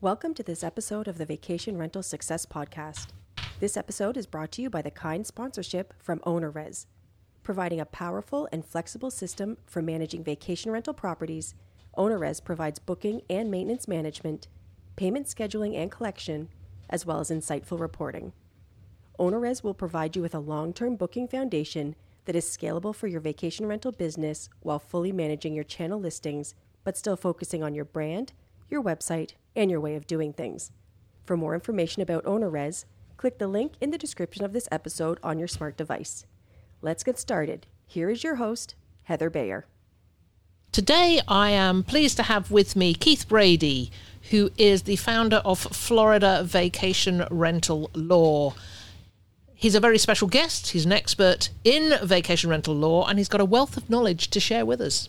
Welcome to this episode of the Vacation Rental Success Podcast. This episode is brought to you by the kind sponsorship from OwnerRez, providing a powerful and flexible system for managing vacation rental properties. OwnerRez provides booking and maintenance management, payment scheduling and collection, as well as insightful reporting. OwnerRez will provide you with a long-term booking foundation that is scalable for your vacation rental business while fully managing your channel listings, but still focusing on your brand, your website, and your way of doing things. For more information about OwnerRez, click the link in the description of this episode on your smart device. Let's get started. Here is your host, Heather Bayer. Today, I am pleased to have with me Keith Brady, who is the founder of Florida Vacation Rental Law. He's a very special guest. He's an expert in vacation rental law, and he's got a wealth of knowledge to share with us.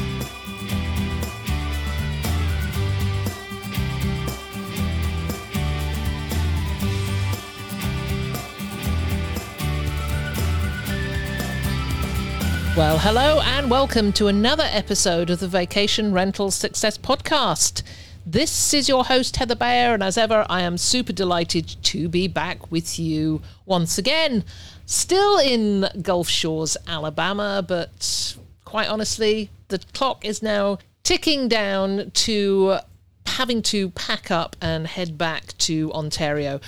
Well, hello and welcome to another episode of the Vacation Rental Success Podcast. This is your host, Heather Bayer, and as ever, I am super delighted to be back with you once again. Still in Gulf Shores, Alabama, but quite honestly, the clock is now ticking down to having to pack up and head back to Ontario.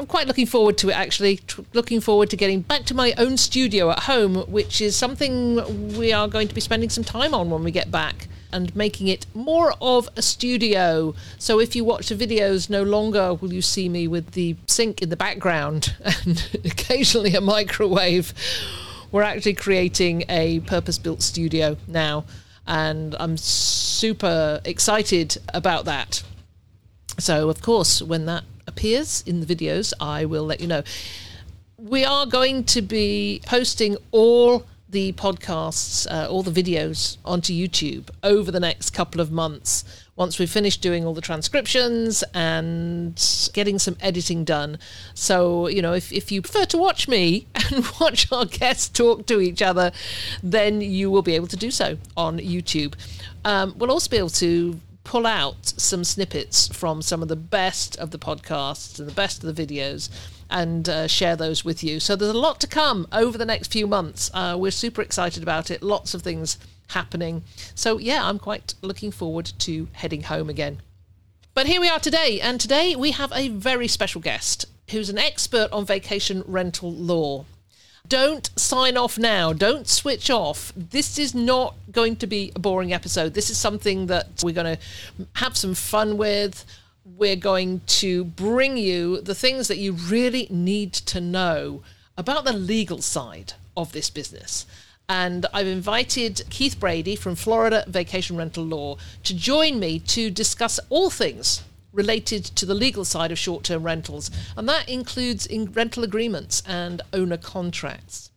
I'm quite looking forward to it actually. T- looking forward to getting back to my own studio at home, which is something we are going to be spending some time on when we get back and making it more of a studio. So if you watch the videos, no longer will you see me with the sink in the background and occasionally a microwave. We're actually creating a purpose built studio now, and I'm super excited about that. So, of course, when that appears in the videos, I will let you know. We are going to be posting all the podcasts, uh, all the videos onto YouTube over the next couple of months. Once we've finished doing all the transcriptions and getting some editing done. So, you know, if, if you prefer to watch me and watch our guests talk to each other, then you will be able to do so on YouTube. Um, we'll also be able to pull out some snippets from some of the best of the podcasts and the best of the videos and uh, share those with you. So there's a lot to come over the next few months. Uh, we're super excited about it. Lots of things happening. So yeah, I'm quite looking forward to heading home again. But here we are today, and today we have a very special guest who's an expert on vacation rental law. Don't sign off now. Don't switch off. This is not going to be a boring episode. This is something that we're going to have some fun with. We're going to bring you the things that you really need to know about the legal side of this business. And I've invited Keith Brady from Florida Vacation Rental Law to join me to discuss all things related to the legal side of short term rentals, and that includes in rental agreements and owner contracts.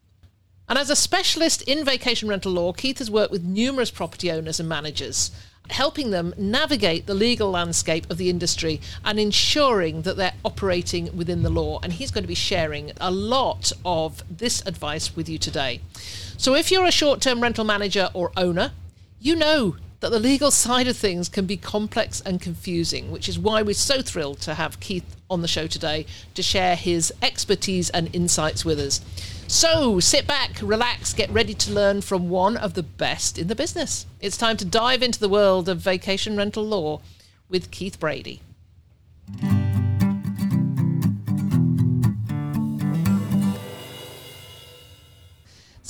And as a specialist in vacation rental law, Keith has worked with numerous property owners and managers, helping them navigate the legal landscape of the industry and ensuring that they're operating within the law. And he's going to be sharing a lot of this advice with you today. So if you're a short term rental manager or owner, you know that the legal side of things can be complex and confusing, which is why we're so thrilled to have Keith on the show today to share his expertise and insights with us. So sit back, relax, get ready to learn from one of the best in the business. It's time to dive into the world of vacation rental law with Keith Brady.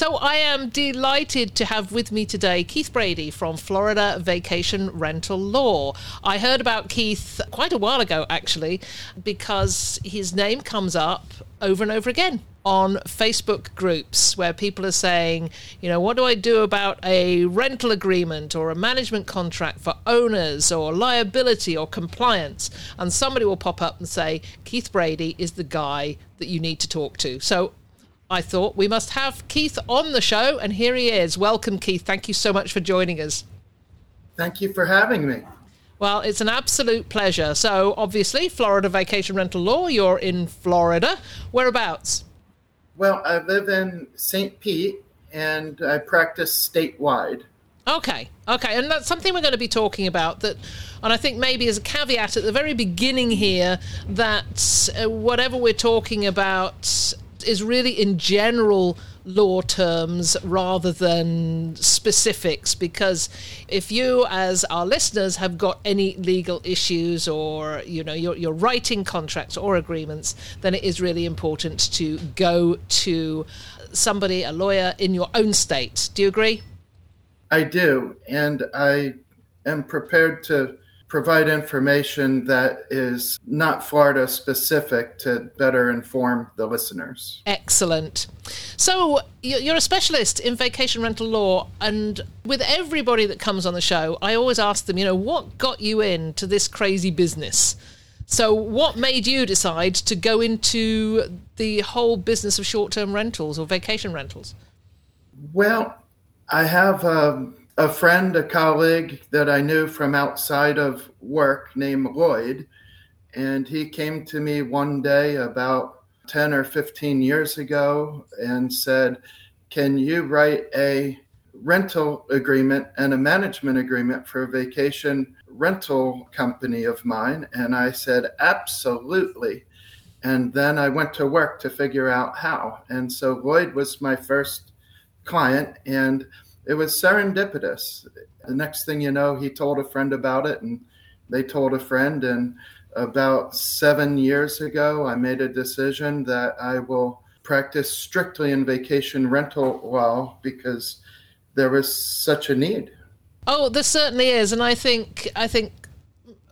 So I am delighted to have with me today Keith Brady from Florida Vacation Rental Law. I heard about Keith quite a while ago, actually, because his name comes up over and over again on Facebook groups where people are saying, you know, what do I do about a rental agreement or a management contract for owners or liability or compliance? And somebody will pop up and say, Keith Brady is the guy that you need to talk to. So I thought we must have Keith on the show, and here he is. Welcome, Keith. Thank you so much for joining us. Thank you for having me. Well, it's an absolute pleasure. So, obviously, Florida Vacation Rental Law, you're in Florida. Whereabouts? Well, I live in St. Pete and I practice statewide. Okay, okay, and that's something we're going to be talking about. That, and I think maybe as a caveat at the very beginning here, that uh, whatever we're talking about is really in general law terms rather than specifics because if you as our listeners have got any legal issues or you know you're, you're writing contracts or agreements then it is really important to go to somebody a lawyer in your own state. Do you agree? I do and i am prepared to provide information that is not Florida specific to better inform the listeners. Excellent. So, you're a specialist in vacation rental law, and with everybody that comes on the show, I always ask them, you know, what got you into this crazy business? So, what made you decide to go into the whole business of short term rentals or vacation rentals? Well, I have. Um, a friend, a colleague that I knew from outside of work named Lloyd. And he came to me one day about 10 or 15 years ago and said, Can you write a rental agreement and a management agreement for a vacation rental company of mine? And I said, Absolutely. And then I went to work to figure out how. And so Lloyd was my first client. And it was serendipitous. The next thing you know, he told a friend about it, and they told a friend. And about seven years ago, I made a decision that I will practice strictly in vacation rental law because there was such a need. Oh, there certainly is, and I think I think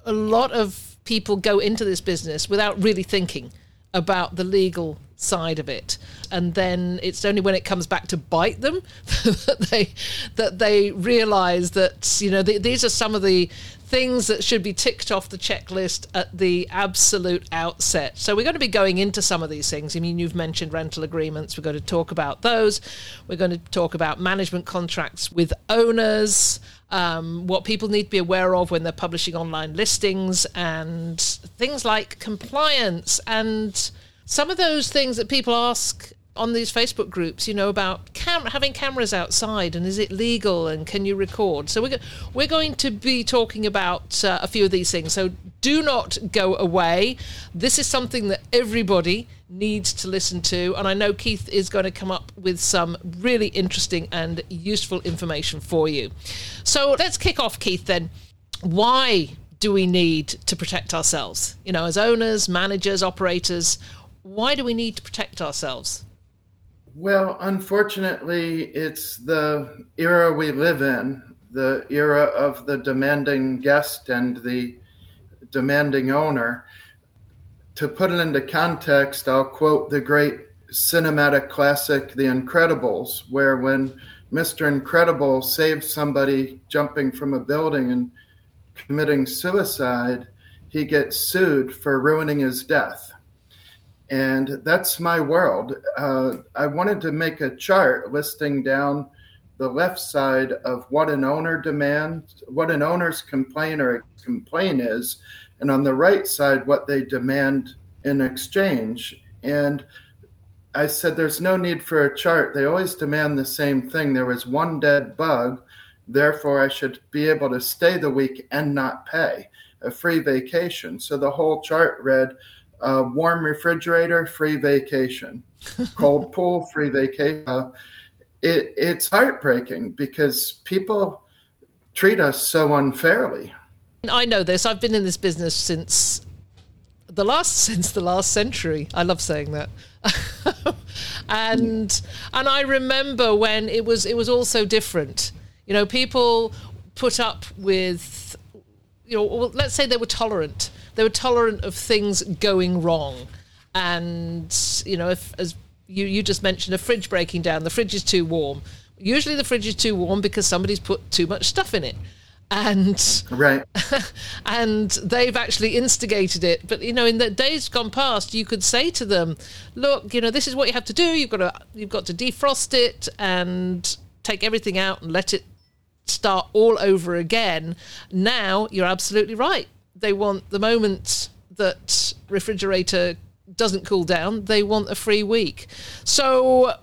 a lot of people go into this business without really thinking about the legal side of it and then it's only when it comes back to bite them that they that they realize that you know these are some of the things that should be ticked off the checklist at the absolute outset. So we're going to be going into some of these things. I mean, you've mentioned rental agreements. We're going to talk about those. We're going to talk about management contracts with owners, um, what people need to be aware of when they're publishing online listings, and things like compliance and some of those things that people ask on these Facebook groups, you know, about cam- having cameras outside and is it legal and can you record? So we're go- we're going to be talking about uh, a few of these things. So do not go away. This is something that everybody needs to listen to, and I know Keith is going to come up with some really interesting and useful information for you. So let's kick off, Keith. Then, why do we need to protect ourselves? You know, as owners, managers, operators why do we need to protect ourselves? Well, unfortunately, it's the era we live in, the era of the demanding guest and the demanding owner. To put it into context, I'll quote the great cinematic classic, The Incredibles, where when Mr. Incredible saves somebody jumping from a building and committing suicide, he gets sued for ruining his death and that's my world. Uh, I wanted to make a chart listing down the left side of what an owner demands, what an owner's complaint or complaint is, and on the right side, what they demand in exchange. And I said, there's no need for a chart. They always demand the same thing. There was one dead bug, therefore, I should be able to stay the week and not pay a free vacation. So the whole chart read, uh, warm refrigerator, free vacation. Cold pool, free vacation. Uh, it, it's heartbreaking because people treat us so unfairly. I know this. I've been in this business since the last since the last century. I love saying that. and and I remember when it was it was also different. You know, people put up with you know, let's say they were tolerant they were tolerant of things going wrong. And, you know, if, as you, you just mentioned, a fridge breaking down, the fridge is too warm. Usually the fridge is too warm because somebody's put too much stuff in it. and right and they've actually instigated it but you know in the days gone past you could say to them look you know this is what you have to do you've got to you've got to defrost it and take everything out and let it start all over again now you're absolutely right they want the moment that refrigerator doesn't cool down they want a free week so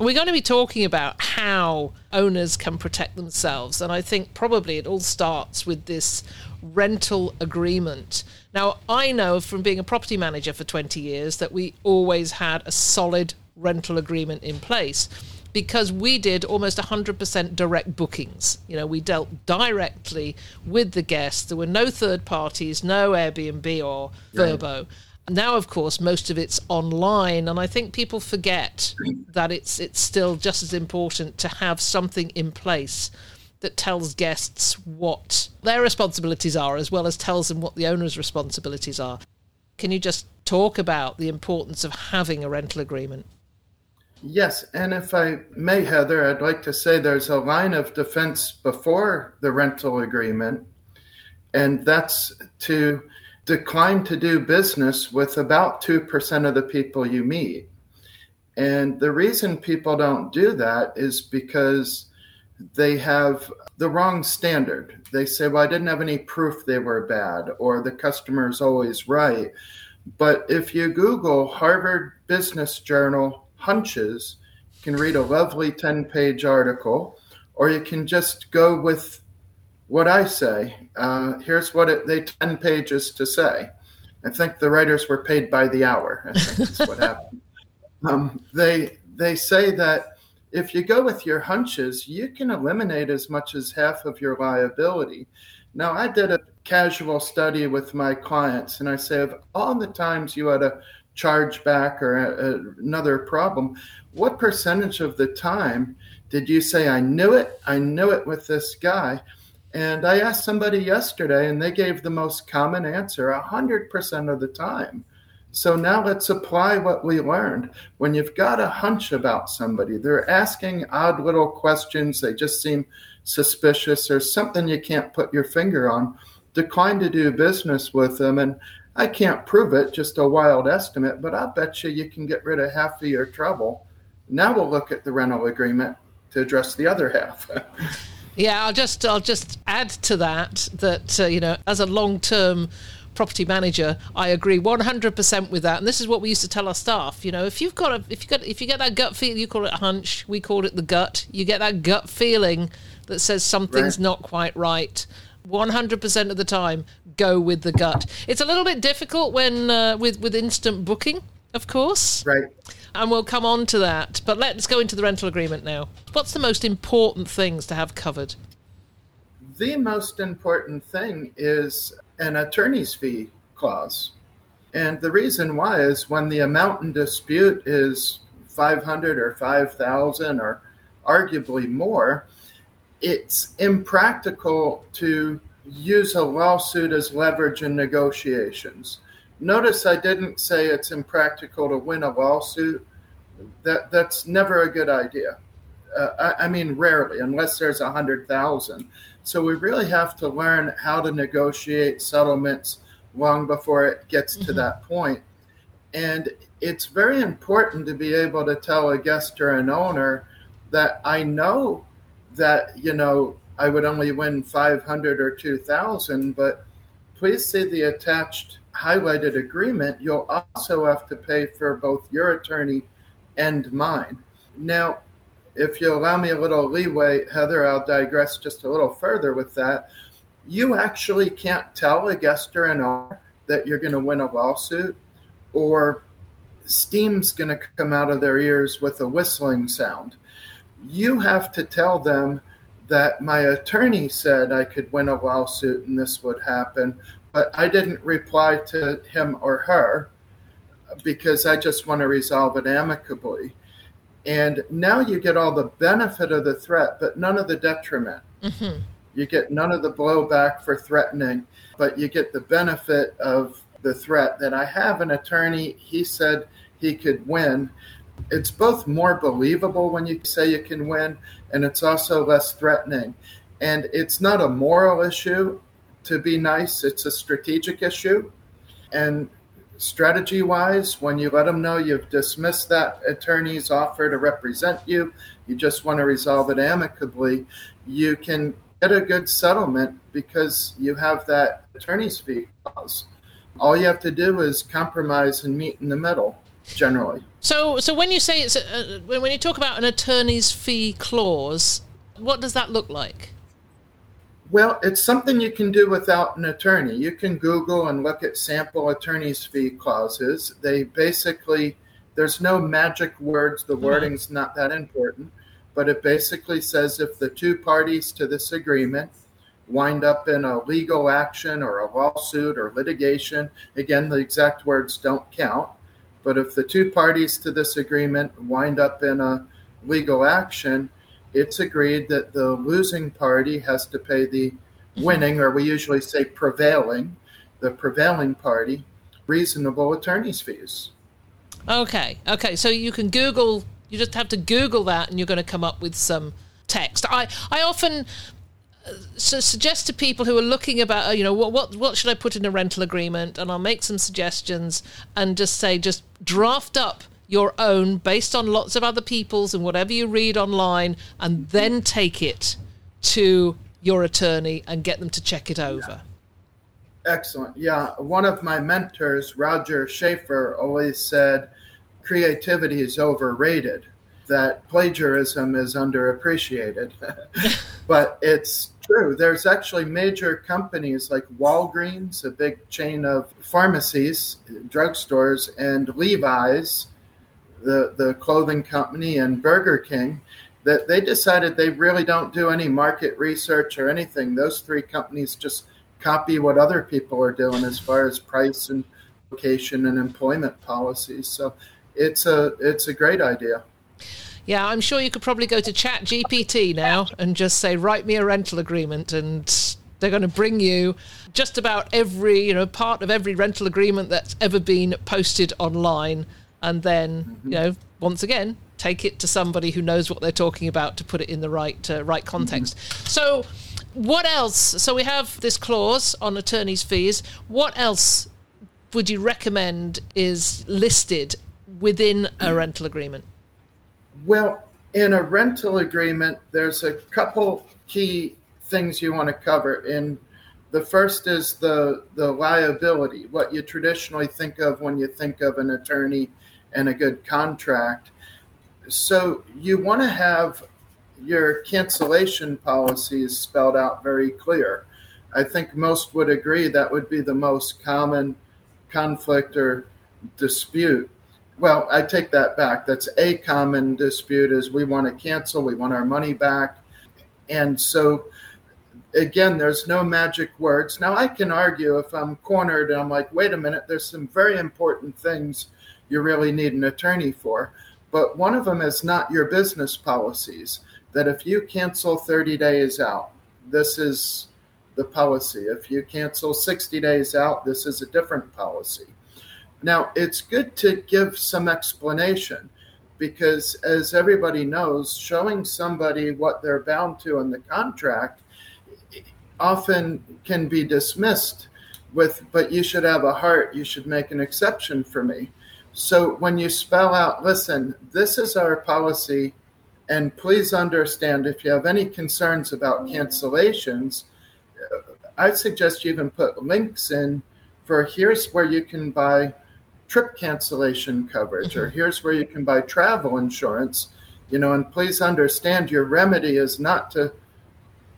we're going to be talking about how owners can protect themselves. And I think probably it all starts with this rental agreement. Now, I know from being a property manager for 20 years that we always had a solid rental agreement in place because we did almost 100% direct bookings. You know, we dealt directly with the guests. There were no third parties, no Airbnb or VRBO. Right now of course most of it's online and i think people forget that it's it's still just as important to have something in place that tells guests what their responsibilities are as well as tells them what the owner's responsibilities are can you just talk about the importance of having a rental agreement yes and if i may heather i'd like to say there's a line of defense before the rental agreement and that's to decline to do business with about 2% of the people you meet. And the reason people don't do that is because they have the wrong standard. They say, well, I didn't have any proof they were bad, or the customer is always right. But if you Google Harvard Business Journal hunches, you can read a lovely 10 page article, or you can just go with what I say. Uh, here's what it, they 10 pages to say. I think the writers were paid by the hour. I think that's what happened. Um, they they say that if you go with your hunches, you can eliminate as much as half of your liability. Now, I did a casual study with my clients, and I say of all the times you had a charge back or a, a, another problem, what percentage of the time did you say, I knew it, I knew it with this guy? And I asked somebody yesterday, and they gave the most common answer 100% of the time. So now let's apply what we learned. When you've got a hunch about somebody, they're asking odd little questions, they just seem suspicious, or something you can't put your finger on, decline to do business with them. And I can't prove it, just a wild estimate, but I'll bet you you can get rid of half of your trouble. Now we'll look at the rental agreement to address the other half. Yeah, I'll just I'll just add to that that uh, you know as a long term property manager, I agree 100% with that. And this is what we used to tell our staff. You know, if you've got a, if you get, if you get that gut feeling, you call it a hunch. We call it the gut. You get that gut feeling that says something's right. not quite right. 100% of the time, go with the gut. It's a little bit difficult when uh, with with instant booking, of course. Right and we'll come on to that. But let's go into the rental agreement now. What's the most important things to have covered? The most important thing is an attorney's fee clause. And the reason why is when the amount in dispute is 500 or 5,000 or arguably more, it's impractical to use a lawsuit as leverage in negotiations. Notice I didn't say it's impractical to win a lawsuit. That that's never a good idea. Uh, I, I, mean, rarely, unless there's a hundred thousand. So we really have to learn how to negotiate settlements long before it gets mm-hmm. to that point. And it's very important to be able to tell a guest or an owner that I know that you know I would only win 500 or 2,000, but please see the attached highlighted agreement, you'll also have to pay for both your attorney and mine. Now, if you allow me a little leeway, Heather, I'll digress just a little further with that. You actually can't tell a guest or an that you're going to win a lawsuit or steam's going to come out of their ears with a whistling sound. You have to tell them that my attorney said I could win a lawsuit and this would happen, but I didn't reply to him or her because I just want to resolve it amicably. And now you get all the benefit of the threat, but none of the detriment. Mm-hmm. You get none of the blowback for threatening, but you get the benefit of the threat that I have an attorney. He said he could win. It's both more believable when you say you can win, and it's also less threatening. And it's not a moral issue to be nice, it's a strategic issue. And strategy wise, when you let them know you've dismissed that attorney's offer to represent you, you just want to resolve it amicably, you can get a good settlement because you have that attorney's fee clause. All you have to do is compromise and meet in the middle, generally. So, so when you say it's a, when you talk about an attorney's fee clause, what does that look like? Well, it's something you can do without an attorney. You can Google and look at sample attorney's fee clauses. They basically, there's no magic words. The mm-hmm. wording's not that important, but it basically says if the two parties to this agreement wind up in a legal action or a lawsuit or litigation, again, the exact words don't count, but if the two parties to this agreement wind up in a legal action, it's agreed that the losing party has to pay the winning, or we usually say prevailing, the prevailing party, reasonable attorney's fees. Okay, okay. So you can Google, you just have to Google that and you're going to come up with some text. I, I often uh, suggest to people who are looking about, uh, you know, what, what, what should I put in a rental agreement? And I'll make some suggestions and just say, just draft up your own based on lots of other people's and whatever you read online, and then take it to your attorney and get them to check it over. Yeah. Excellent. Yeah. One of my mentors, Roger Schaefer, always said creativity is overrated, that plagiarism is underappreciated. but it's true. There's actually major companies like Walgreens, a big chain of pharmacies, drugstores, and Levi's the, the clothing company and Burger King, that they decided they really don't do any market research or anything. Those three companies just copy what other people are doing as far as price and location and employment policies. So it's a it's a great idea. Yeah, I'm sure you could probably go to Chat GPT now and just say, write me a rental agreement and they're going to bring you just about every, you know, part of every rental agreement that's ever been posted online and then mm-hmm. you know once again take it to somebody who knows what they're talking about to put it in the right uh, right context. Mm-hmm. So what else? So we have this clause on attorney's fees. What else would you recommend is listed within a rental agreement? Well, in a rental agreement, there's a couple key things you want to cover. And the first is the the liability, what you traditionally think of when you think of an attorney and a good contract. So you want to have your cancellation policies spelled out very clear. I think most would agree that would be the most common conflict or dispute. Well, I take that back. That's a common dispute is we want to cancel, we want our money back. And so again, there's no magic words. Now I can argue if I'm cornered and I'm like, wait a minute, there's some very important things you really need an attorney for. But one of them is not your business policies. That if you cancel 30 days out, this is the policy. If you cancel 60 days out, this is a different policy. Now, it's good to give some explanation because, as everybody knows, showing somebody what they're bound to in the contract often can be dismissed with, but you should have a heart, you should make an exception for me. So when you spell out, listen, this is our policy, and please understand if you have any concerns about cancellations, I suggest you even put links in for here's where you can buy trip cancellation coverage, or mm-hmm. here's where you can buy travel insurance. You know, and please understand your remedy is not to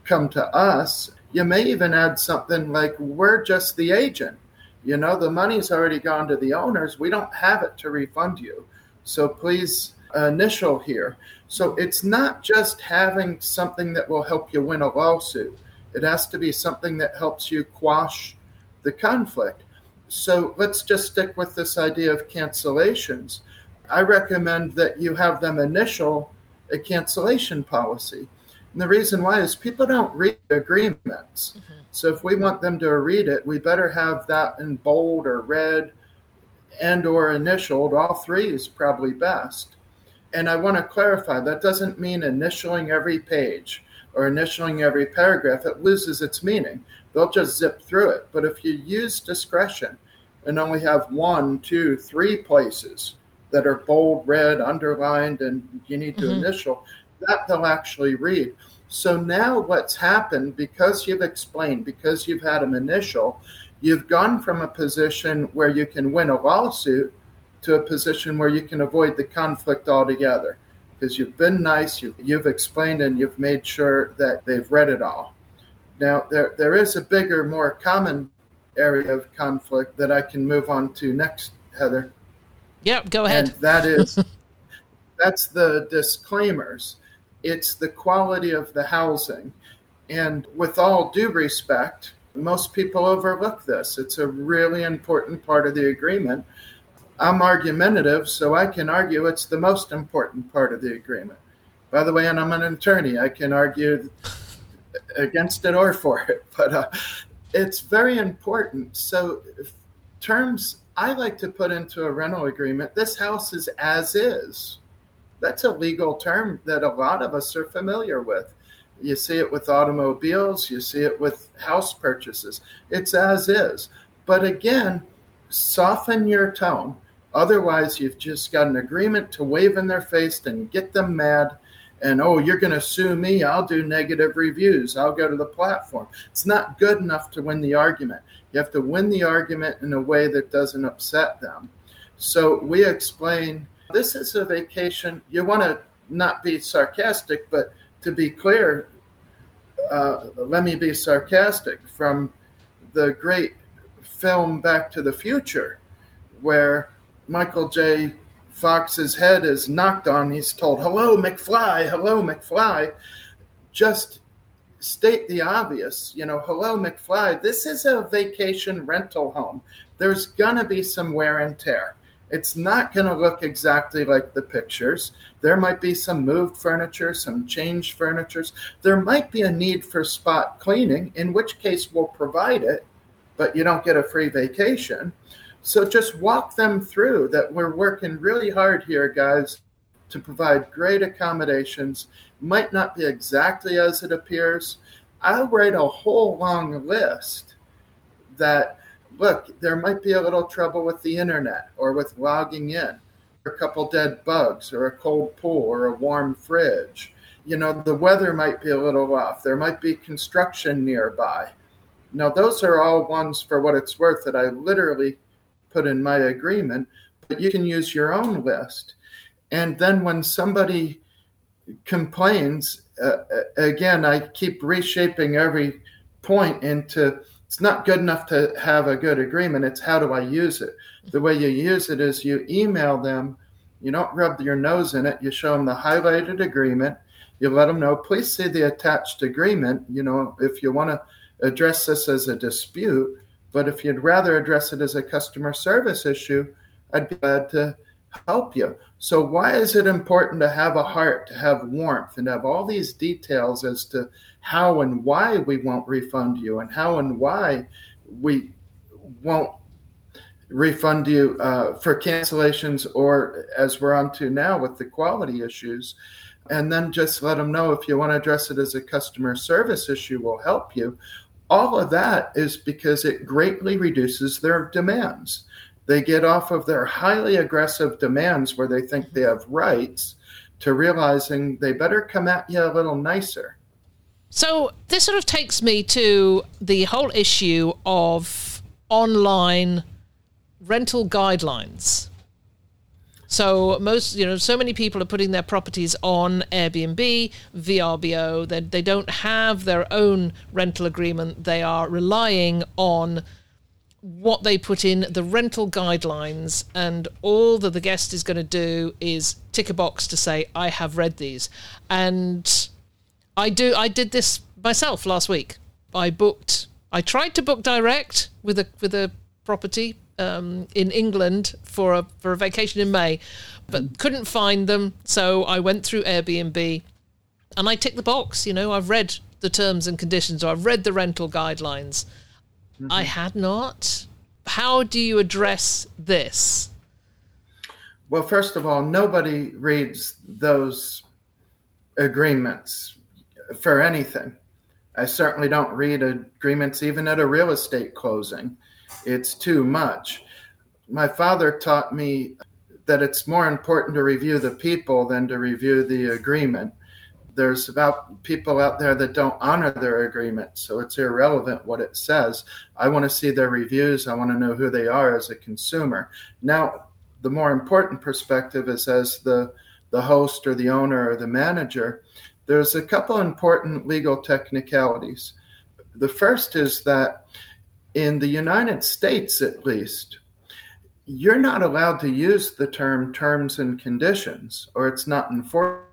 come to us. You may even add something like, we're just the agent you know, the money's already gone to the owners. We don't have it to refund you. So please initial here. So it's not just having something that will help you win a lawsuit. It has to be something that helps you quash the conflict. So let's just stick with this idea of cancellations. I recommend that you have them initial a cancellation policy. And the reason why is people don't read agreements. Mm-hmm. So if we want them to read it, we better have that in bold or red and or initialed. All three is probably best. And I want to clarify that doesn't mean initialing every page. or initialing every paragraph, it loses its meaning. They'll just zip through it. But if you use discretion and only have one, two, three places that are bold, red, underlined, and you need to mm-hmm. initial, that they'll actually read. So now what's happened because you've explained, because you've had an initial, you've gone from a position where you can win a lawsuit to a position where you can avoid the conflict altogether because you've been nice, you, you've explained, and you've made sure that they've read it all. Now, there, there is a bigger, more common area of conflict that I can move on to next, Heather. Yep, go ahead. And that is that's the disclaimers. It's the quality of the housing. And with all due respect, most people overlook this. It's a really important part of the agreement. I'm argumentative, so I can argue it's the most important part of the agreement. By the way, and I'm an attorney, I can argue against it or for it, but uh, it's very important. So, terms I like to put into a rental agreement this house is as is. That's a legal term that a lot of us are familiar with. You see it with automobiles, you see it with house purchases. It's as is. But again, soften your tone. Otherwise, you've just got an agreement to wave in their face and get them mad. And oh, you're going to sue me. I'll do negative reviews. I'll go to the platform. It's not good enough to win the argument. You have to win the argument in a way that doesn't upset them. So we explain this is a vacation. You want to not be sarcastic, but to be clear, uh, let me be sarcastic. From the great film Back to the Future, where Michael J. Fox's head is knocked on, he's told, Hello, McFly, hello, McFly. Just state the obvious. You know, hello, McFly, this is a vacation rental home. There's going to be some wear and tear. It's not going to look exactly like the pictures. There might be some moved furniture, some changed furnitures. There might be a need for spot cleaning, in which case we'll provide it, but you don't get a free vacation. So just walk them through that we're working really hard here, guys, to provide great accommodations. Might not be exactly as it appears. I'll write a whole long list that, look, there might be a little trouble with the internet or with logging in, a couple dead bugs, or a cold pool, or a warm fridge. You know, the weather might be a little off. There might be construction nearby. Now, those are all ones for what it's worth that I literally put in my agreement, but you can use your own list. And then when somebody complains, uh, again, I keep reshaping every point into it's not good enough to have a good agreement. It's how do I use it? The way you use it is you email them, you don't rub your nose in it, you show them the highlighted agreement, you let them know, please see the attached agreement. You know, if you want to address this as a dispute, but if you'd rather address it as a customer service issue, I'd be glad to help you. So, why is it important to have a heart, to have warmth, and have all these details as to how and why we won't refund you, and how and why we won't refund you uh, for cancellations, or as we're on to now with the quality issues? And then just let them know if you want to address it as a customer service issue, we'll help you all of that is because it greatly reduces their demands. They get off of their highly aggressive demands where they think they have rights to realizing they better come at you a little nicer. So, this sort of takes me to the whole issue of online rental guidelines. So most, you know, so many people are putting their properties on Airbnb, VRBO. They they don't have their own rental agreement. They are relying on what they put in the rental guidelines, and all that the guest is going to do is tick a box to say I have read these. And I do. I did this myself last week. I booked. I tried to book direct with a with a property um, in England for a for a vacation in May, but couldn't find them. So I went through Airbnb, and I ticked the box. You know, I've read the terms and conditions, or I've read the rental guidelines. Mm-hmm. I had not. How do you address this? Well, first of all, nobody reads those agreements. for anything. I certainly don't read agreements even at a real estate closing. It's too much. My father taught me that it's more important to review the people than to review the agreement. There's about people out there that don't honor their agreement, so it's irrelevant what it says. I want to see their reviews. I want to know who they are as a consumer. Now, the more important perspective is as the the host or the owner or the manager. There's a couple important legal technicalities. The first is that in the United States, at least, you're not allowed to use the term terms and conditions, or it's not enforceable.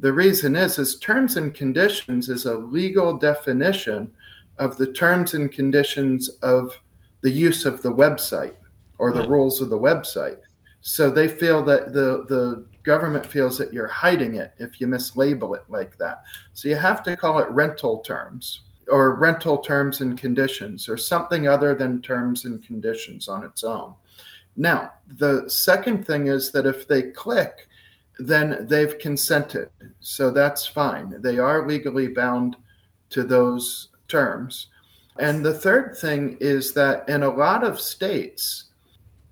The reason is, is terms and conditions is a legal definition of the terms and conditions of the use of the website or the rules of the website. So they feel that the the government feels that you're hiding it if you mislabel it like that. So you have to call it rental terms or rental terms and conditions or something other than terms and conditions on its own. Now, the second thing is that if they click, then they've consented. So that's fine. They are legally bound to those terms. And the third thing is that in a lot of states,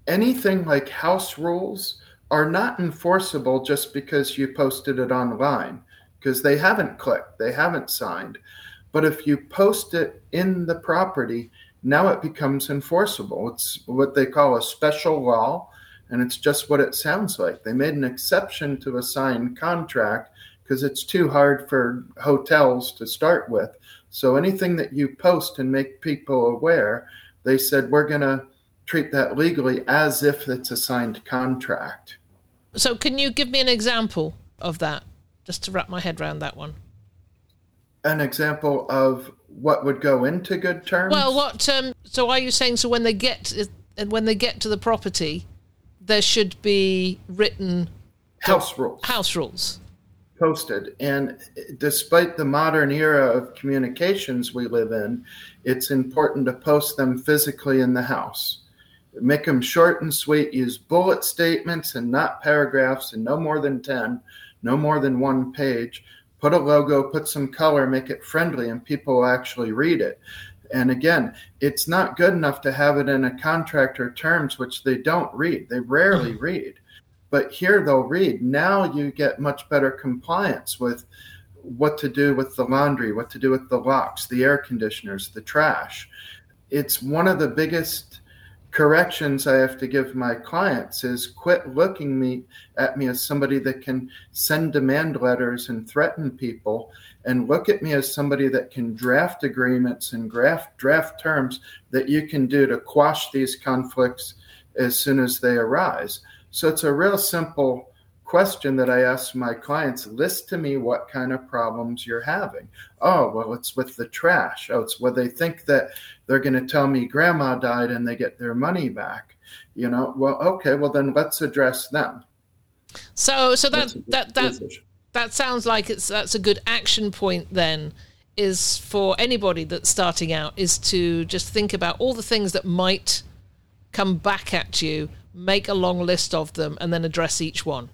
anything like house rules are not enforceable just because you posted it online, because they haven't clicked, they haven't signed. But if you post it in the property, now it becomes enforceable. It's what they call a special law, and it's just what it sounds like. They made an exception to a signed contract because it's too hard for hotels to start with. So anything that you post and make people aware, they said we're going to treat that legally as if it's a signed contract. So, can you give me an example of that, just to wrap my head around that one? An example of what would go into good terms? Well, what? Um, so, are you saying so when they get when they get to the property, there should be written house rules? House rules posted. And despite the modern era of communications we live in, it's important to post them physically in the house. Make them short and sweet. Use bullet statements and not paragraphs, and no more than 10, no more than one page. Put a logo, put some color, make it friendly, and people will actually read it. And again, it's not good enough to have it in a contract or terms, which they don't read. They rarely mm-hmm. read. But here they'll read. Now you get much better compliance with what to do with the laundry, what to do with the locks, the air conditioners, the trash. It's one of the biggest corrections I have to give my clients is quit looking me at me as somebody that can send demand letters and threaten people and look at me as somebody that can draft agreements and draft draft terms that you can do to quash these conflicts as soon as they arise. So it's a real simple question that I ask my clients list to me what kind of problems you're having. Oh, well, it's with the trash. Oh, it's where they think that they're going to tell me grandma died and they get their money back. You know, well, okay, well, then let's address them. So, so that, that, that, that sounds like it's, that's a good action point then is for anybody that's starting out is to just think about all the things that might come back at you, make a long list of them, and then address each one.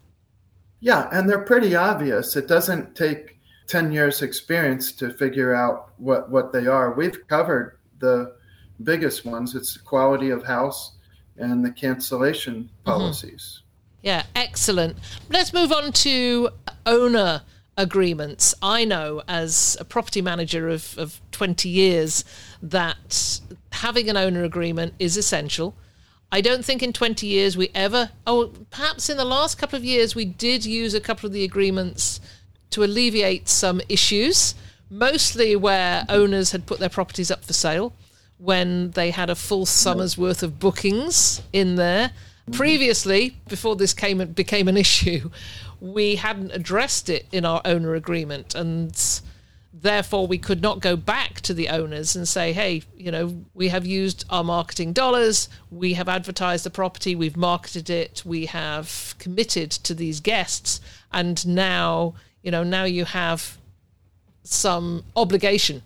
Yeah, and they're pretty obvious. It doesn't take 10 years experience to figure out what, what they are. We've covered the biggest ones. It's the quality of house and the cancellation mm-hmm. policies. Mm-hmm. Yeah, excellent. Let's move on to owner agreements. I know as a property manager of, of 20 years that having an owner agreement is essential. I don't think in 20 years we ever, oh, perhaps in the last couple of years, we did use a couple of the agreements to alleviate some issues, mostly where owners had put their properties up for sale when they had a full summer's worth of bookings in there. Previously, before this came became an issue, we hadn't addressed it in our owner agreement, and therefore we could not go back to the owners and say hey you know we have used our marketing dollars. We have advertised the property. We've marketed it. We have committed to these guests. And now you know now you have some obligation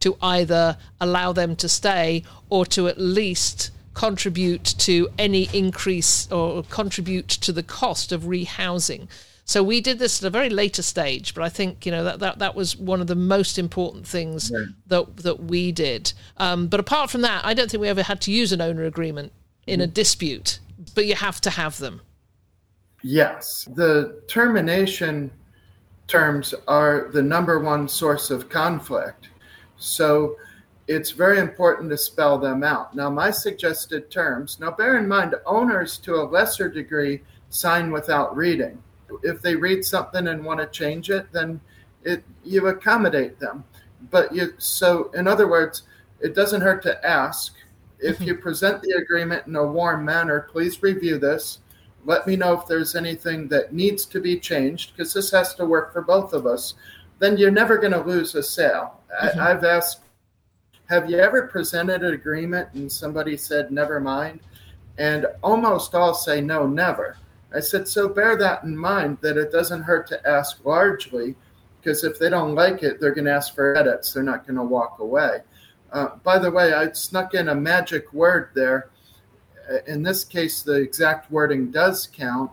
to either allow them to stay or to at least contribute to any increase or contribute to the cost of rehousing So we did this at a very later stage, but I think you know that that, that was one of the most important things yeah. that that we did. Um, but apart from that, I don't think we ever had to use an owner agreement in a mm-hmm. dispute. But you have to have them. Yes, the termination terms are the number one source of conflict. So it's very important to spell them out. Now, my suggested terms, now bear in mind, owners to a lesser degree sign without reading if they read something and want to change it, then it you accommodate them. But you so in other words, it doesn't hurt to ask. If mm-hmm. you present the agreement in a warm manner, please review this. Let me know if there's anything that needs to be changed because this has to work for both of us. Then you're never going to lose a sale. Mm-hmm. I, I've asked, have you ever presented an agreement and somebody said, never mind? And almost all say, no, never I said, so bear that in mind that it doesn't hurt to ask largely, because if they don't like it, they're going to ask for edits. They're not going to walk away. Uh, by the way, I snuck in a magic word there. Uh, in this case, the exact wording does count.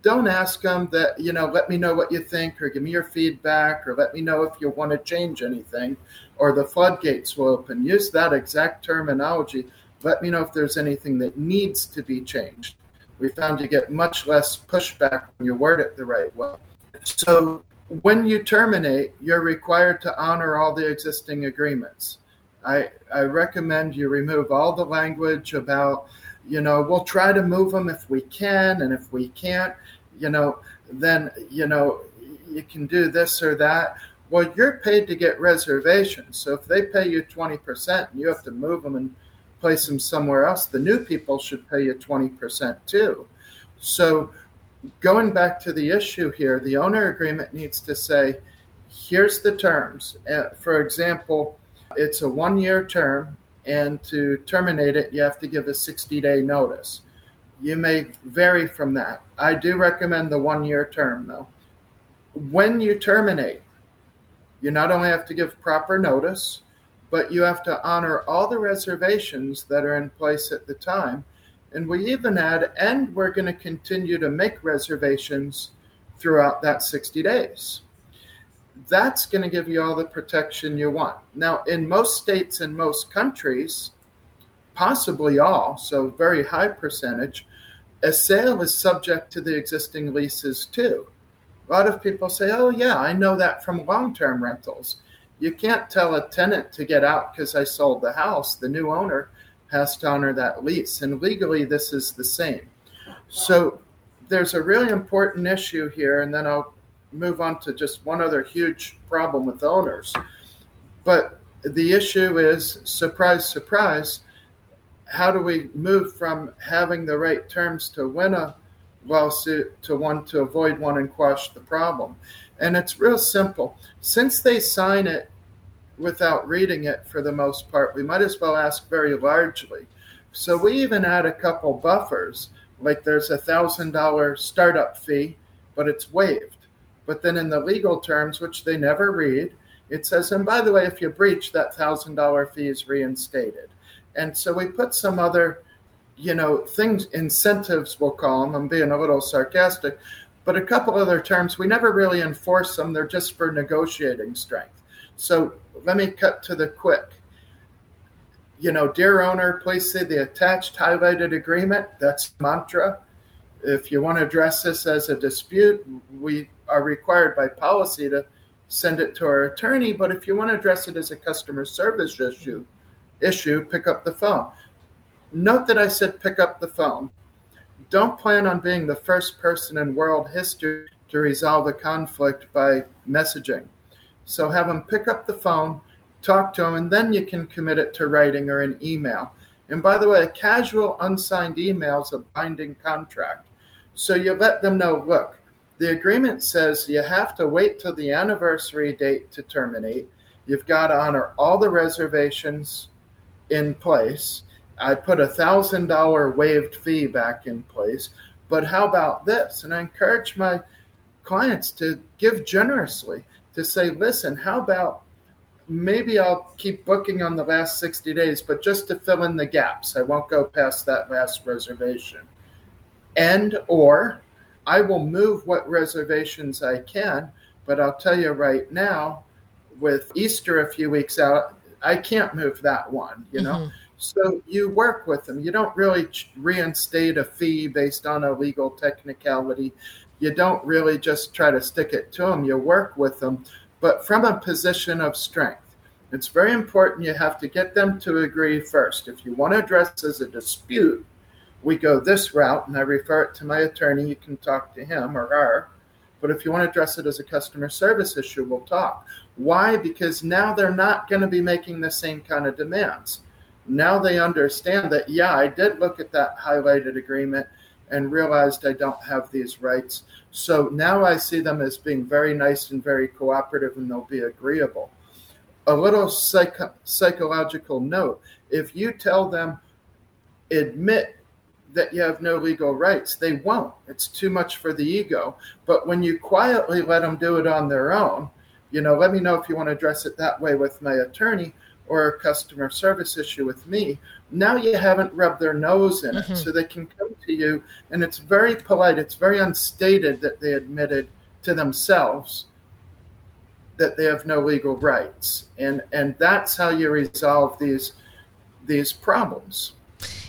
Don't ask them that, you know, let me know what you think or give me your feedback or let me know if you want to change anything or the floodgates will open. Use that exact terminology. Let me know if there's anything that needs to be changed we found you get much less pushback when you word it the right way. So when you terminate, you're required to honor all the existing agreements. I, I recommend you remove all the language about, you know, we'll try to move them if we can, and if we can't, you know, then, you know, you can do this or that. Well, you're paid to get reservations. So if they pay you 20% and you have to move them and place them somewhere else, the new people should pay you 20% too. So, going back to the issue here, the owner agreement needs to say, here's the terms. Uh, for example, it's a one year term, and to terminate it, you have to give a 60 day notice. You may vary from that. I do recommend the one year term, though. When you terminate, you not only have to give proper notice, but you have to honor all the reservations that are in place at the time. And we even add, and we're going to continue to make reservations throughout that 60 days. That's going to give you all the protection you want. Now, in most states and most countries, possibly all, so very high percentage, a sale is subject to the existing leases too. A lot of people say, oh, yeah, I know that from long term rentals you can't tell a tenant to get out because I sold the house. The new owner has to honor that lease. And legally, this is the same. So there's a really important issue here. And then I'll move on to just one other huge problem with owners. But the issue is surprise, surprise. How do we move from having the right terms to win a lawsuit to one to avoid one and quash the problem? And it's real simple. Since they sign it without reading it for the most part, we might as well ask very largely. So we even add a couple buffers, like there's a thousand dollar startup fee, but it's waived. But then in the legal terms, which they never read, it says, and by the way, if you breach, that thousand dollar fee is reinstated. And so we put some other, you know, things, incentives, we'll call them. I'm being a little sarcastic, but a couple other terms, we never really enforce them. They're just for negotiating strength. So let me cut to the quick. You know, dear owner, please see the attached highlighted agreement. That's mantra. If you want to address this as a dispute, we are required by policy to send it to our attorney. But if you want to address it as a customer service issue, issue, pick up the phone. Note that I said pick up the phone don't plan on being the first person in world history to resolve a conflict by messaging. So have them pick up the phone, talk to them, and then you can commit it to writing or an email. And by the way, a casual unsigned email is a binding contract. So you let them know look, the agreement says you have to wait till the anniversary date to terminate. You've got to honor all the reservations in place. I put a thousand dollar waived fee back in place. But how about this? And I encourage my clients to give generously to say, listen, how about maybe I'll keep booking on the last 60 days, but just to fill in the gaps, I won't go past that last reservation. And or I will move what reservations I can, but I'll tell you right now, with Easter a few weeks out, I can't move that one, you know? Mm-hmm. So you work with them. You don't really reinstate a fee based on a legal technicality. You don't really just try to stick it to them. You work with them, but from a position of strength. It's very important you have to get them to agree first. If you want to address as a dispute, we go this route and I refer it to my attorney. You can talk to him or her. But if you want to address it as a customer service issue, we'll talk. Why? Because now they're not going to be making the same kind of demands. Now they understand that, yeah, I did look at that highlighted agreement and realized I don't have these rights. So now I see them as being very nice and very cooperative and they'll be agreeable. A little psych- psychological note if you tell them, admit that you have no legal rights. They won't. It's too much for the ego. But when you quietly let them do it on their own, you know, let me know if you want to address it that way with my attorney or a customer service issue with me. Now you haven't rubbed their nose in mm-hmm. it, so they can come to you, and it's very polite. It's very unstated that they admitted to themselves that they have no legal rights, and and that's how you resolve these these problems.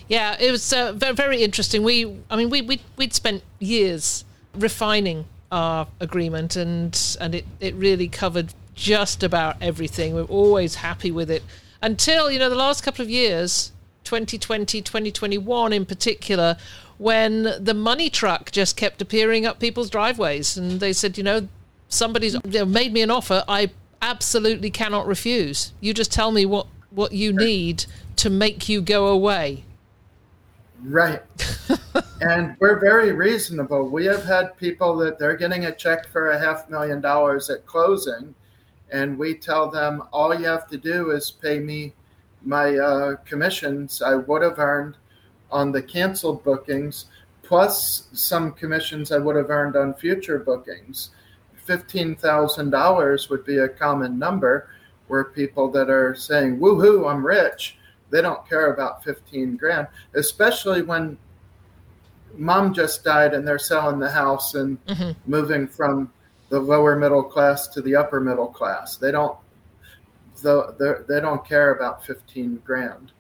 Yeah, it was uh, very interesting. We, I mean, we we we'd spent years refining our agreement, and and it it really covered just about everything. We're always happy with it until you know the last couple of years, 2020, 2021 in particular, when the money truck just kept appearing up people's driveways, and they said, you know, somebody's made me an offer. I absolutely cannot refuse. You just tell me what what you need to make you go away Right. and we're very reasonable. We have had people that they're getting a check for a half million dollars at closing, and we tell them all you have to do is pay me my uh, commissions I would have earned on the canceled bookings, plus some commissions I would have earned on future bookings. $15,000 would be a common number where people that are saying, woohoo, I'm rich they don't care about 15 grand, especially when mom just died and they're selling the house and mm-hmm. moving from the lower middle class to the upper middle class. They don't they don't care about 15 grand.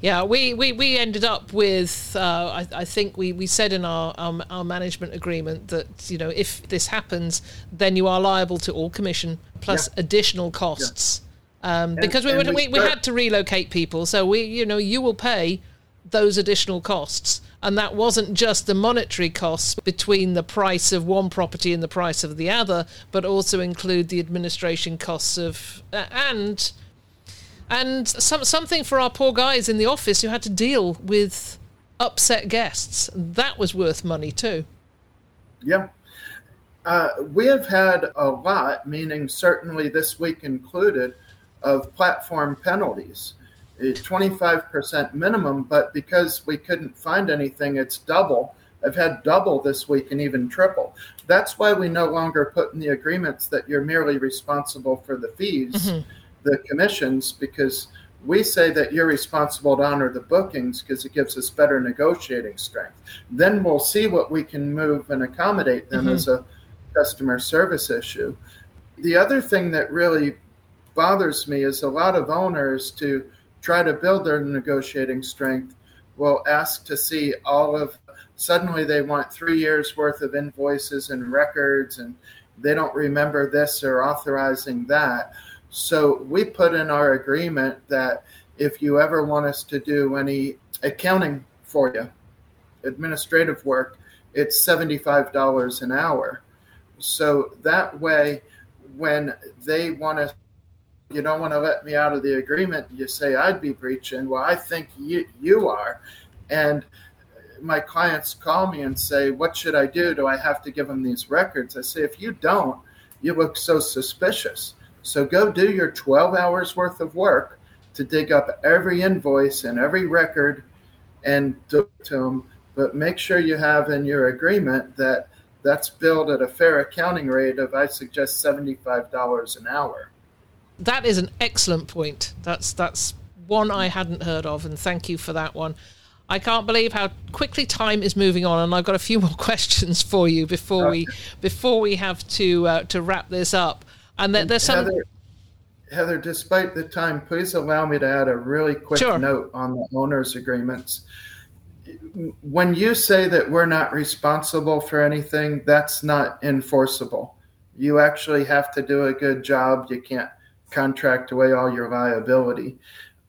Yeah, we, we, we ended up with, uh, I, I, think we, we said in our, our, our management agreement that, you know, if this happens, then you are liable to all commission plus yeah. additional costs. Yeah um, because we, we, we, had to relocate people. So we, you know, you will pay those additional costs, and that wasn't just the monetary costs between the price of one property and the price of the other, but also include the administration costs of uh, and and some something for our poor guys in the office who had to deal with upset guests. That was worth money too. Yeah. Uh, we have had a lot, meaning certainly this week included, of platform penalties. 25% minimum, but because we couldn't find anything, it's double. I've had double this week and even triple. That's why we no longer put in the agreements that you're merely responsible for the fees, mm-hmm. the commissions, because we say that you're responsible to honor the bookings because it gives us better negotiating strength. Then we'll see what we can move and accommodate them mm-hmm. as a customer service issue. The other thing that really bothers me is a lot of owners to try to build their negotiating strength will ask to see all of suddenly they want three years worth of invoices and records and they don't remember this or authorizing that. So we put in our agreement that if you ever want us to do any accounting for you administrative work it's $75 an hour. So that way when they want to you don't want to let me out of the agreement. You say I'd be breaching. Well, I think you you are, and my clients call me and say, "What should I do? Do I have to give them these records?" I say, "If you don't, you look so suspicious. So go do your 12 hours worth of work to dig up every invoice and every record and do it to them. But make sure you have in your agreement that." That's billed at a fair accounting rate of, I suggest, $75 an hour that is an excellent point. That's that's one I hadn't heard of, and thank you for that one. I can't believe how quickly time is moving on, and I've got a few more questions for you before we before we have to uh, to wrap this up. And there, there's some. Heather, Heather, despite the time, please allow me to add a really quick Sure. note on the owners' agreements. When you say that we're not responsible for anything, that's not enforceable. You actually have to do a good job. You can't contract away all your liability.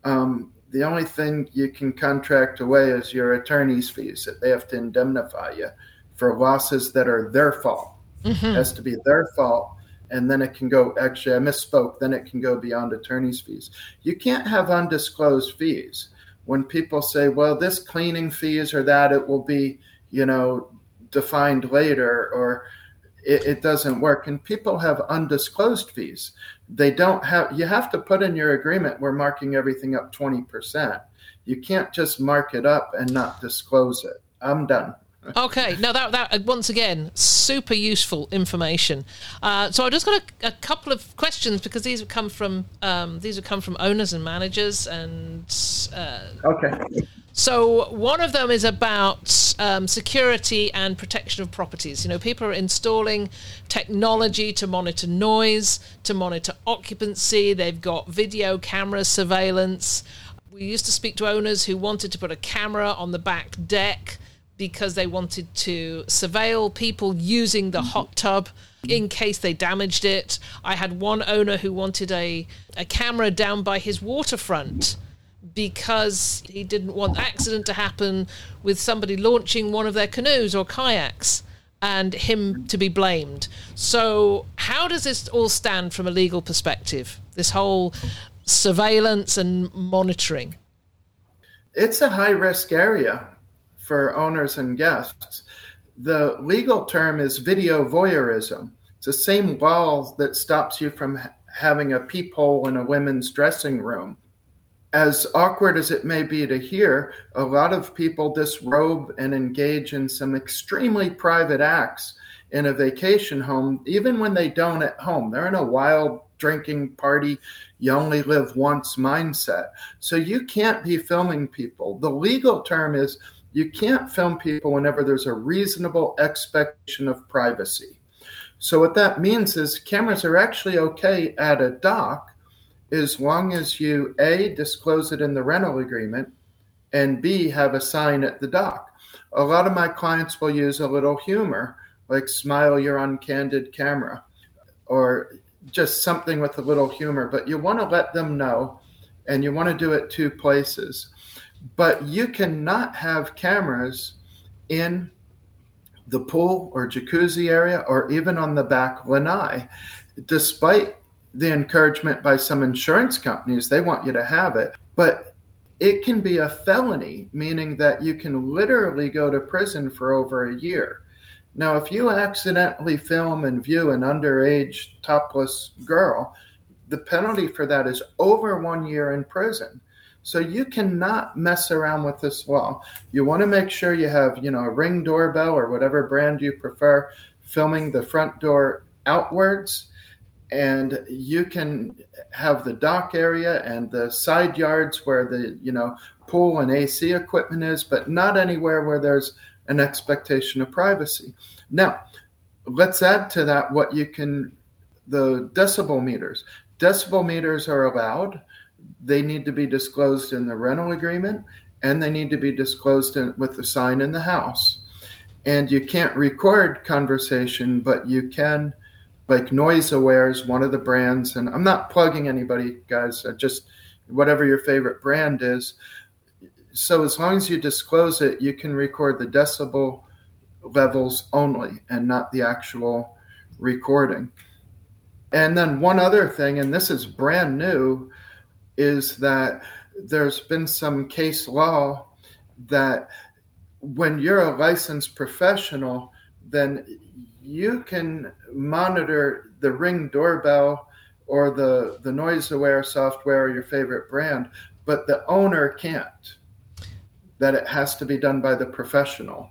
Um, the only thing you can contract away is your attorney's fees that they have to indemnify you for losses that are their fault. It has to be their fault and then it can go actually i misspoke then it can go beyond attorney's fees you can't have undisclosed fees when people say well this cleaning fees or that it will be you know defined later or it, it doesn't work. And people have undisclosed fees. They don't have you have to put in your agreement we're marking everything up 20% you can't just mark it up and not disclose it. I'm done. Okay, now that that uh, once again super useful information. Uh, so I've just got a, a couple of questions because these have come from um, these have come from owners and managers, and uh, okay so one of them is about um, security and protection of properties. You know, people are installing technology to monitor noise, to monitor occupancy. They've got video camera surveillance. We used to speak to owners who wanted to put a camera on the back deck because they wanted to surveil people using the hot tub in case they damaged it. I had one owner who wanted a, a camera down by his waterfront because he didn't want accident to happen with somebody launching one of their canoes or kayaks and him to be blamed. So how does this all stand from a legal perspective? This whole surveillance and monitoring. it's a high risk area for owners and guests. The legal term is video voyeurism. It's the same law that stops you from ha- having a peephole in a women's dressing room. As awkward as it may be to hear, a lot of people disrobe and engage in some extremely private acts in a vacation home, even when they don't at home. They're in a wild drinking party, you only live once mindset. So you can't be filming people. The legal term is you can't film people whenever there's a reasonable expectation of privacy. So what that means is cameras are actually okay at a dock as long as you A disclose it in the rental agreement and B have a sign at the dock. A lot of my clients will use a little humor like smile you're on candid camera or just something with a little humor, but you want to let them know and you want to do it two places. But you cannot have cameras in the pool or jacuzzi area or even on the back lanai, despite the encouragement by some insurance companies. They want you to have it. But it can be a felony, meaning that you can literally go to prison for over a year. Now, if you accidentally film and view an underage topless girl, the penalty for that is over one year in prison. So you cannot mess around with this law. You want to make sure you have, you know, a ring doorbell or whatever brand you prefer, filming the front door outwards, and you can have the dock area and the side yards where the, you know, pool and AC equipment is, but not anywhere where there's an expectation of privacy. Now, let's add to that what you can the decibel meters. Decibel meters are allowed. They need to be disclosed in the rental agreement and they need to be disclosed in, with the sign in the house. And you can't record conversation, but you can, like Noise Aware is one of the brands. And I'm not plugging anybody, guys, I just whatever your favorite brand is. So as long as you disclose it, you can record the decibel levels only and not the actual recording. And then one other thing, and this is brand new, is that there's been some case law that when you're a licensed professional, then you can monitor the ring doorbell or the, the noise aware software or your favorite brand, but the owner can't. That it has to be done by the professional.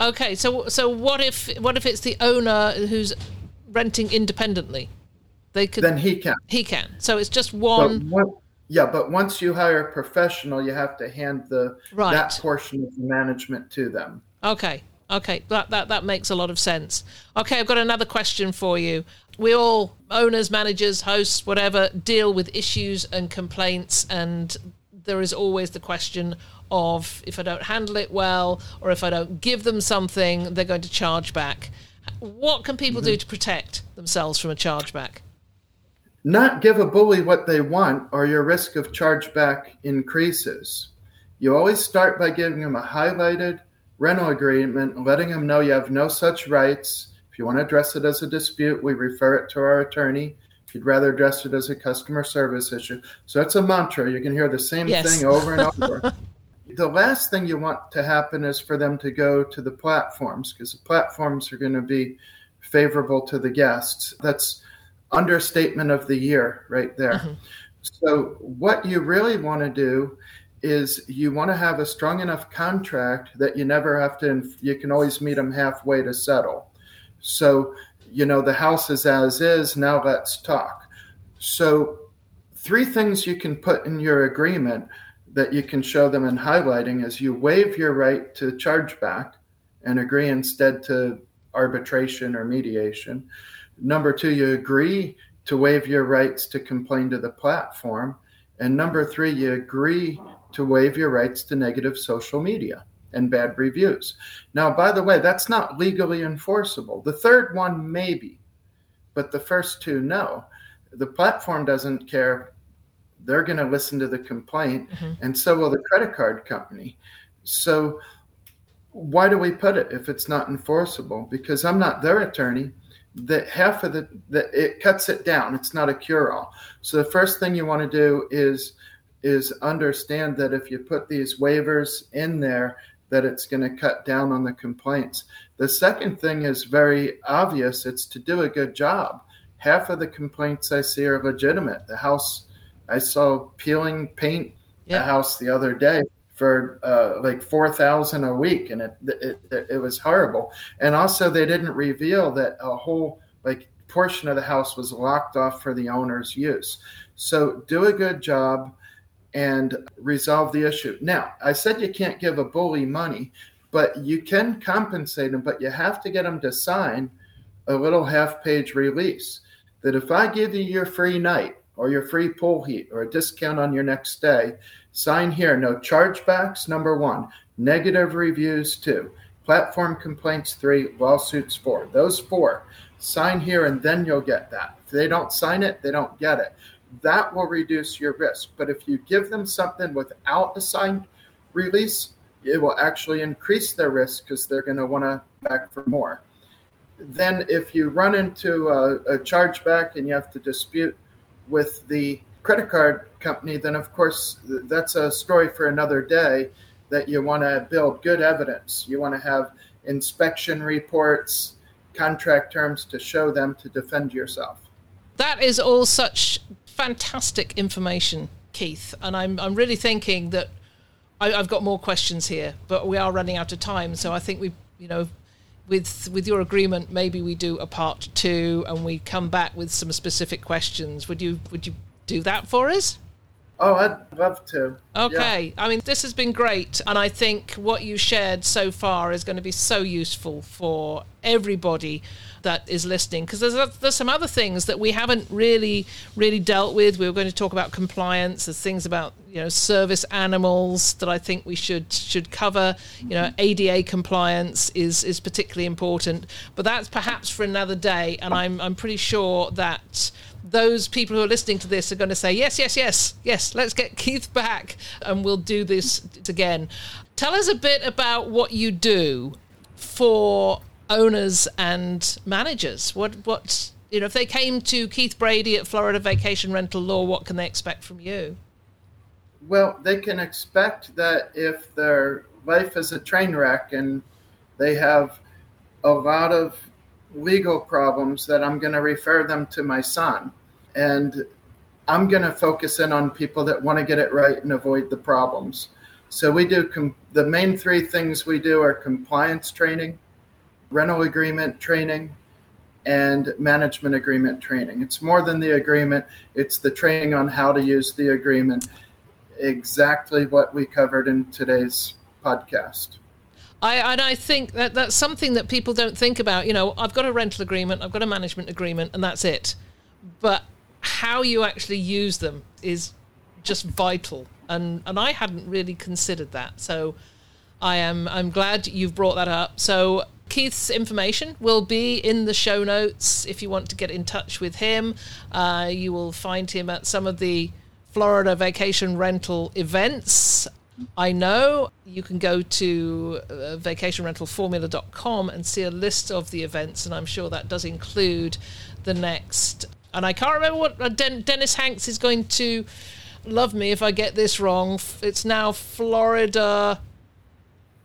Okay, so so what if what if it's the owner who's renting independently? They could Then he can. he can. So it's just one one- Yeah, but once you hire a professional, you have to hand the Right. that portion of the management to them. Okay. Okay. That, that that makes a lot of sense. Okay, I've got another question for you. We all owners, managers, hosts, whatever, deal with issues and complaints and there is always the question of if I don't handle it well or if I don't give them something, they're going to charge back. What can people do mm-hmm. to protect themselves from a chargeback? Not give a bully what they want, or your risk of chargeback increases. You always start by giving them a highlighted rental agreement, letting them know you have no such rights. If you want to address it as a dispute, we refer it to our attorney. If you'd rather address it as a customer service issue. So it's a mantra. You can hear the same Yes. thing over and over. the last thing you want to happen is for them to go to the platforms because the platforms are going to be favorable to the guests. That's understatement of the year right there. Mm-hmm. So, what you really want to do is you want to have a strong enough contract that you never have to, you can always meet them halfway to settle. So, you know, the house is as is, now let's talk. So, three things you can put in your agreement that you can show them in highlighting is you waive your right to charge back and agree instead to arbitration or mediation. Number two, you agree to waive your rights to complain to the platform. And number three, you agree to waive your rights to negative social media and bad reviews. Now, by the way, that's not legally enforceable. The third one, maybe, but the first two, no. The platform doesn't care. They're going to listen to the complaint, mm-hmm. and so will the credit card company. So, why do we put it if it's not enforceable? Because I'm not their attorney. That half of the, the it cuts it down. It's not a cure-all. So the first thing you want to do is is understand that if you put these waivers in there, that it's going to cut down on the complaints. The second thing is very obvious. It's to do a good job. Half of the complaints I see are legitimate. The house I saw peeling paint Yeah. a house the other day for uh, like four thousand a week, and it it it was horrible. And also, they didn't reveal that a whole like portion of the house was locked off for the owner's use. So, do a good job and resolve the issue. Now, I said you can't give a bully money, but you can compensate them. But you have to get them to sign a little half-page release that if I give you your free night or your free pool heat or a discount on your next day, sign here. No chargebacks, number one. Negative reviews, two. Platform complaints, three. Lawsuits, four. Those four. Sign here and then you'll get that. If they don't sign it, they don't get it. That will reduce your risk. But if you give them something without a signed release, it will actually increase their risk because they're going to want to back for more then if you run into a, a chargeback and you have to dispute with the credit card company, then of course that's a story for another day. That you want to build good evidence. You want to have inspection reports, contract terms to show them to defend yourself. That is all such fantastic information, Keith. And I'm I'm really thinking that I, I've got more questions here, but we are running out of time. So I think we, you know, with with your agreement, maybe we do a part two and we come back with some specific questions. Would you would you do that for us? Oh, I'd love to. Okay. I mean, this has been great. And I think what you shared so far is going to be so useful for everybody that is listening. Because there's, there's some other things that we haven't really, really dealt with. We were going to talk about compliance. There's things about, you know, service animals that I think we should should cover. You know, mm-hmm. ADA compliance is, is particularly important. But that's perhaps for another day. And oh. I'm, I'm pretty sure that those people who are listening to this are going to say, yes, yes, yes, yes, let's get Keith back and we'll do this again. Tell us a bit about what you do for owners and managers. What, what, you know, if they came to Keith Brady at Florida Vacation Rental Law, what can they expect from you? Well, they can expect that if their life is a train wreck and they have a lot of legal problems, that I'm going to refer them to my son. And I'm going to focus in on people that want to get it right and avoid the problems. So we do com- the main three things we do are compliance training, rental agreement training, and management agreement training. It's more than the agreement, it's the training on how to use the agreement. Exactly what we covered in today's podcast. I, and I think that that's something that people don't think about. You know, I've got a rental agreement, I've got a management agreement, and that's it. But how you actually use them is just vital. And and I hadn't really considered that. So I am I'm glad you've brought that up. So Keith's information will be in the show notes if you want to get in touch with him. Uh, you will find him at some of the Florida vacation rental events. I know you can go to uh, vacationrentalformula.com and see a list of the events, and I'm sure that does include the next. And I can't remember what uh, Den- Dennis Hanks is going to love me if I get this wrong. It's now Florida.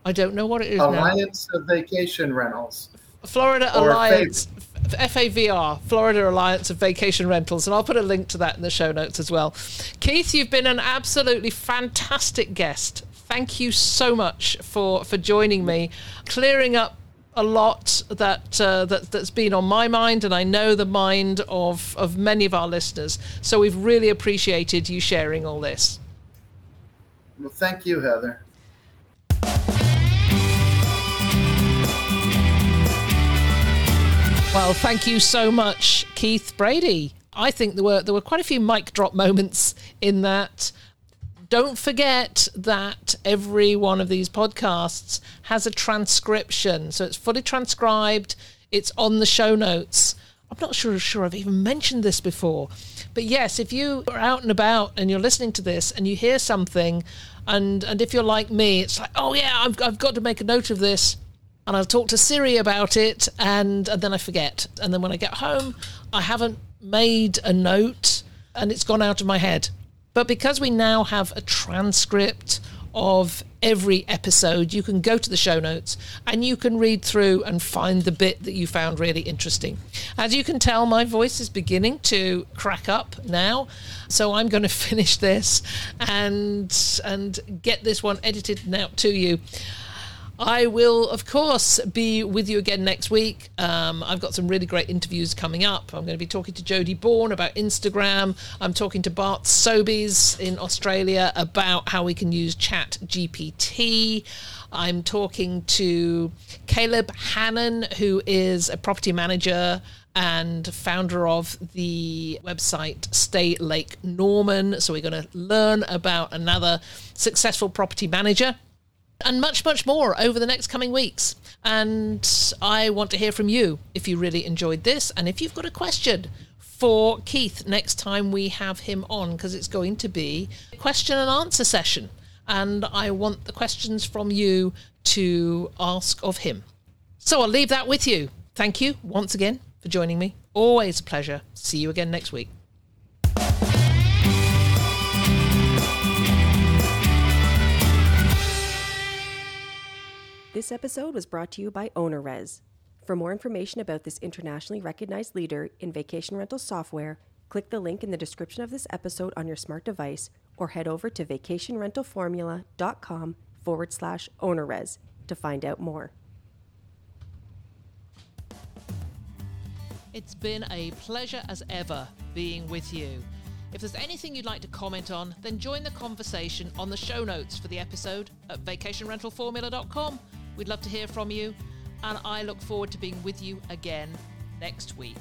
I don't know what it is Alliance now. of Vacation Rentals. Florida or Alliance. FAVR, Florida Alliance of Vacation Rentals, and I'll put a link to that in the show notes as well. Keith, you've been an absolutely fantastic guest. Thank you so much for for joining me, clearing up a lot that uh, that that's been on my mind, and I know the mind of of many of our listeners. So we've really appreciated you sharing all this. Well, thank you, Heather. Well, thank you so much, Keith Brady. I think there were there were quite a few mic drop moments in that. Don't forget that every one of these podcasts has a transcription, so it's fully transcribed. It's on the show notes. I'm not sure sure I've even mentioned this before, but yes, if you are out and about and you're listening to this and you hear something, and and if you're like me, it's like, oh yeah, I've I've got to make a note of this and I'll talk to Siri about it, and, and then I forget. And then when I get home, I haven't made a note, and it's gone out of my head. But because we now have a transcript of every episode, you can go to the show notes and you can read through and find the bit that you found really interesting. As you can tell, my voice is beginning to crack up now, so I'm going to finish this and and get this one edited now to you. I will, of course, be with you again next week. Um, I've got some really great interviews coming up. I'm going to be talking to Jodie Bourne about Instagram. I'm talking to Bart Sobies in Australia about how we can use Chat GPT. I'm talking to Caleb Hannon, who is a property manager and founder of the website Stay Lake Norman. So we're going to learn about another successful property manager and much, much more over the next coming weeks. And I want to hear from you if you really enjoyed this and if you've got a question for Keith next time we have him on, because it's going to be a question and answer session. And I want the questions from you to ask of him. So I'll leave that with you. Thank you once again for joining me. Always a pleasure. See you again next week. This episode was brought to you by OwnerRez. For more information about this internationally recognized leader in vacation rental software, click the link in the description of this episode on your smart device or head over to vacationrentalformula.com forward slash OwnerRez to find out more. It's been a pleasure as ever being with you. If there's anything you'd like to comment on, then join the conversation on the show notes for the episode at vacationrentalformula.com We'd love to hear from you, and I look forward to being with you again next week.